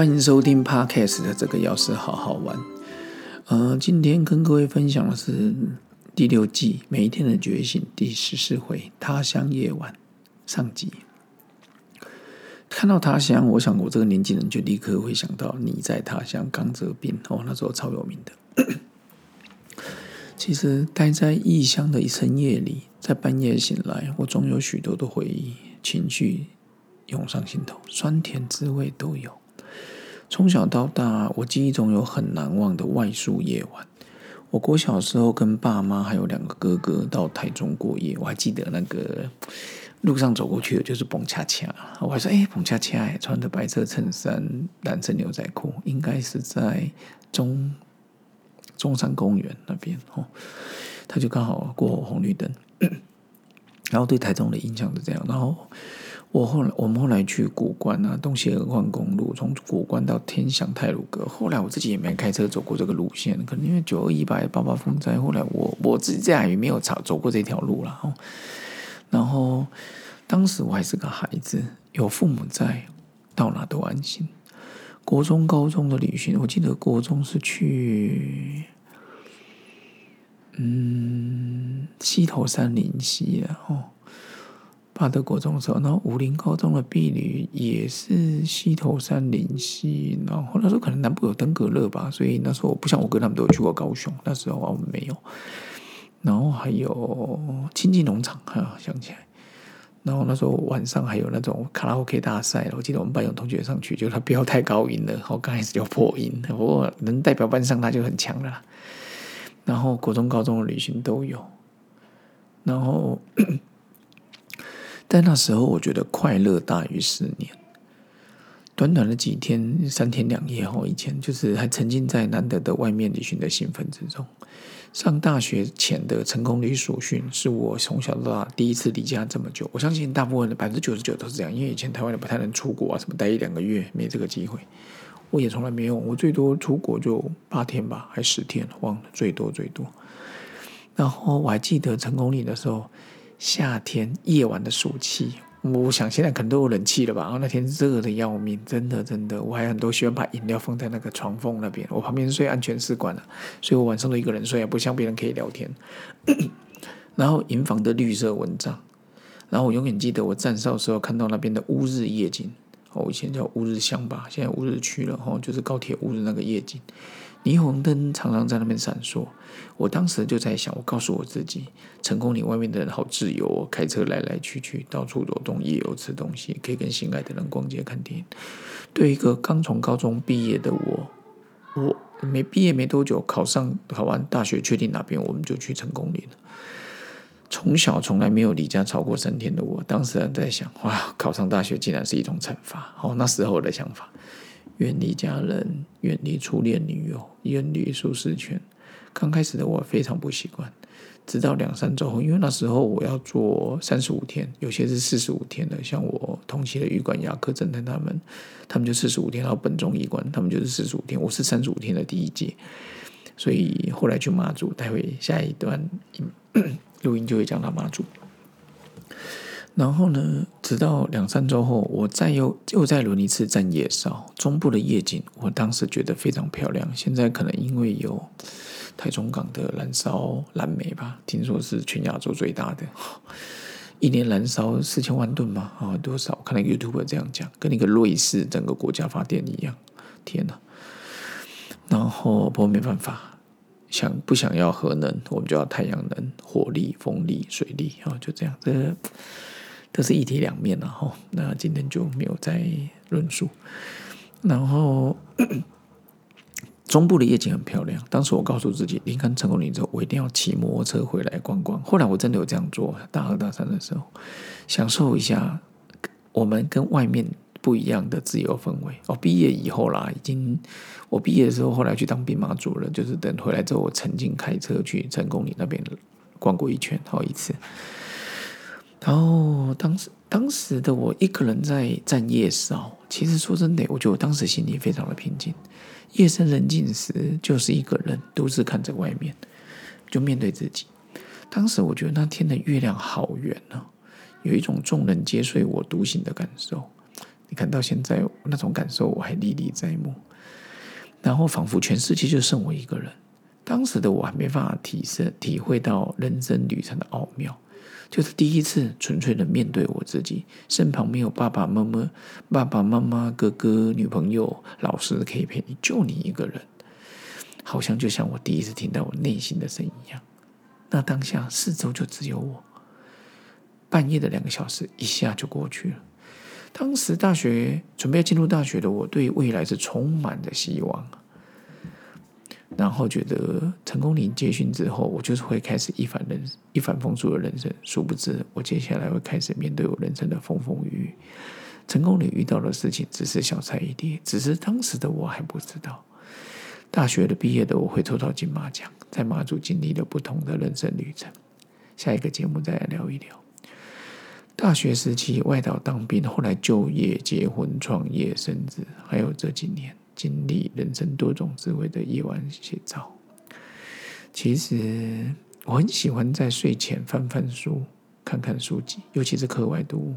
欢迎收听 Podcast 的这个钥匙好好玩。呃，今天跟各位分享的是第六季《每一天的觉醒》第十四回《他乡夜晚》上集。看到他乡，我想我这个年纪人就立刻会想到你在他乡刚泽斌哦，那时候超有名的。其实待在异乡的一深夜里，在半夜醒来，我总有许多的回忆、情绪涌上心头，酸甜滋味都有。从小到大，我记忆中有很难忘的外宿夜晚。我国小时候跟爸妈还有两个哥哥到台中过夜，我还记得那个路上走过去的就是蹦恰恰，我还说：“哎，蹦恰恰，穿着白色衬衫、蓝色牛仔裤，应该是在中中山公园那边哦。”他就刚好过红绿灯，然后对台中的印象是这样，然后。我后来，我们后来去古关啊，东西二环公路，从古关到天祥泰鲁阁。后来我自己也没开车走过这个路线，可能因为九二一百八八风灾，后来我我自己在也没有走走过这条路了。然后当时我还是个孩子，有父母在，到哪都安心。国中、高中的旅行，我记得国中是去，嗯，溪头山林溪啊，哦。巴德国中的时候，然后武林高中的婢女也是溪头山林溪，然后那时候可能南部有登革热吧，所以那时候我不像我哥他们都有去过高雄，那时候我们没有。然后还有亲近农场，哈，想起来。然后那时候晚上还有那种卡拉 OK 大赛，我记得我们班有同学上去，就他不要太高音了，然后刚开始就破音，不过能代表班上他就很强了。然后国中、高中的旅行都有，然后。但那时候，我觉得快乐大于思念。短短的几天，三天两夜后，以前就是还沉浸在难得的外面旅行的兴奋之中。上大学前的成功率属训，是我从小到大第一次离家这么久。我相信大部分的百分之九十九都是这样，因为以前台湾人不太能出国啊，什么待一两个月没这个机会。我也从来没有，我最多出国就八天吧，还十天，忘了最多最多。然后我还记得成功率的时候。夏天夜晚的暑气，我想现在可能都有冷气了吧？然后那天热的要命，真的真的，我还很多喜欢把饮料放在那个床缝那边。我旁边睡安全室管了，所以我晚上都一个人睡，也不像别人可以聊天。然后营房的绿色蚊帐，然后我永远记得我站哨时候看到那边的乌日夜景。哦，以前叫乌日乡吧，现在乌日区了。哦，就是高铁乌日那个夜景。霓虹灯常常在那边闪烁，我当时就在想，我告诉我自己，成功岭外面的人好自由哦，开车来来去去，到处走动，夜游吃东西，可以跟心爱的人逛街看电影。对一个刚从高中毕业的我，我没毕业没多久，考上考完大学，确定哪边，我们就去成功岭了。从小从来没有离家超过三天的我，当时还在想，哇，考上大学竟然是一种惩罚。哦，那时候的想法。远离家人，远离初恋女友，远离舒适圈。刚开始的我非常不习惯，直到两三周后，因为那时候我要做三十五天，有些是四十五天的。像我同期的玉管牙科侦探他们，他们就四十五天，然后本中医馆他们就是四十五天。我是三十五天的第一届，所以后来去马祖，待会下一段 录音就会讲到马祖。然后呢？直到两三周后，我再又又再轮一次站夜哨，中部的夜景，我当时觉得非常漂亮。现在可能因为有台中港的燃烧蓝煤吧，听说是全亚洲最大的，一年燃烧四千万吨吧，啊，多少？看那个 YouTube 这样讲，跟那个瑞士整个国家发电一样，天哪！然后不过没办法，想不想要核能，我们就要太阳能、火力、风力、水力啊，就这样这。都是一体两面了哈，那今天就没有再论述。然后 中部的夜景很漂亮，当时我告诉自己，离开成功岭之后，我一定要骑摩托车回来逛逛。后来我真的有这样做，大二大三的时候，享受一下我们跟外面不一样的自由氛围。哦，毕业以后啦，已经我毕业的时候，后来去当兵马主任，就是等回来之后，我曾经开车去成功岭那边逛过一圈，好一次。然后当时当时的我一个人在站夜哨，其实说真的，我觉得我当时心里非常的平静。夜深人静时，就是一个人独自看着外面，就面对自己。当时我觉得那天的月亮好圆啊，有一种众人皆睡我独醒的感受。你看到现在那种感受我还历历在目。然后仿佛全世界就剩我一个人。当时的我还没办法体身体会到人生旅程的奥妙，就是第一次纯粹的面对我自己，身旁没有爸爸妈妈、爸爸妈妈、哥哥、女朋友、老师可以陪你，就你一个人，好像就像我第一次听到我内心的声音一样。那当下四周就只有我，半夜的两个小时一下就过去了。当时大学准备要进入大学的我，对未来是充满着希望。然后觉得成功领接训之后，我就是会开始一帆人一帆风顺的人生。殊不知，我接下来会开始面对我人生的风风雨雨。成功领遇到的事情只是小菜一碟，只是当时的我还不知道。大学的毕业的我会抽到金马奖，在马祖经历了不同的人生旅程。下一个节目再来聊一聊。大学时期外岛当兵，后来就业、结婚、创业、生子，还有这几年。经历人生多种滋味的夜晚写照。其实我很喜欢在睡前翻翻书、看看书籍，尤其是课外读物。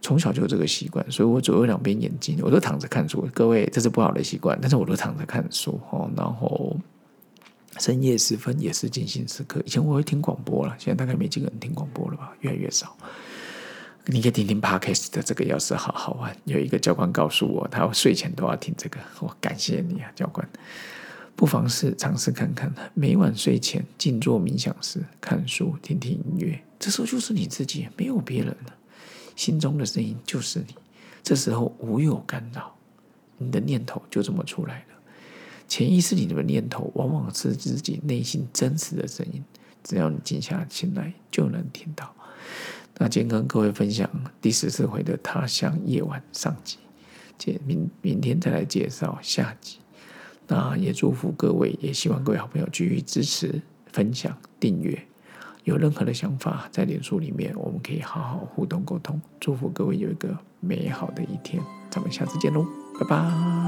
从小就有这个习惯，所以我左右两边眼睛我都躺着看书。各位，这是不好的习惯，但是我都躺着看书哦。然后深夜时分也是静心时刻。以前我会听广播了，现在大概没几个人听广播了吧，越来越少。你可以听听 Podcast 的这个，要是好好玩。有一个教官告诉我，他睡前都要听这个。我感谢你啊，教官。不妨是尝试看看，每晚睡前静坐冥想时，看书、听听音乐，这时候就是你自己，没有别人了。心中的声音就是你，这时候无有干扰，你的念头就这么出来了。潜意识里的念头，往往是自己内心真实的声音，只要你静下心来，就能听到。那今天跟各位分享第十四回的《他乡夜晚》上集，介明明天再来介绍下集。那也祝福各位，也希望各位好朋友继续支持、分享、订阅。有任何的想法，在脸书里面，我们可以好好互动沟通。祝福各位有一个美好的一天，咱们下次见喽，拜拜。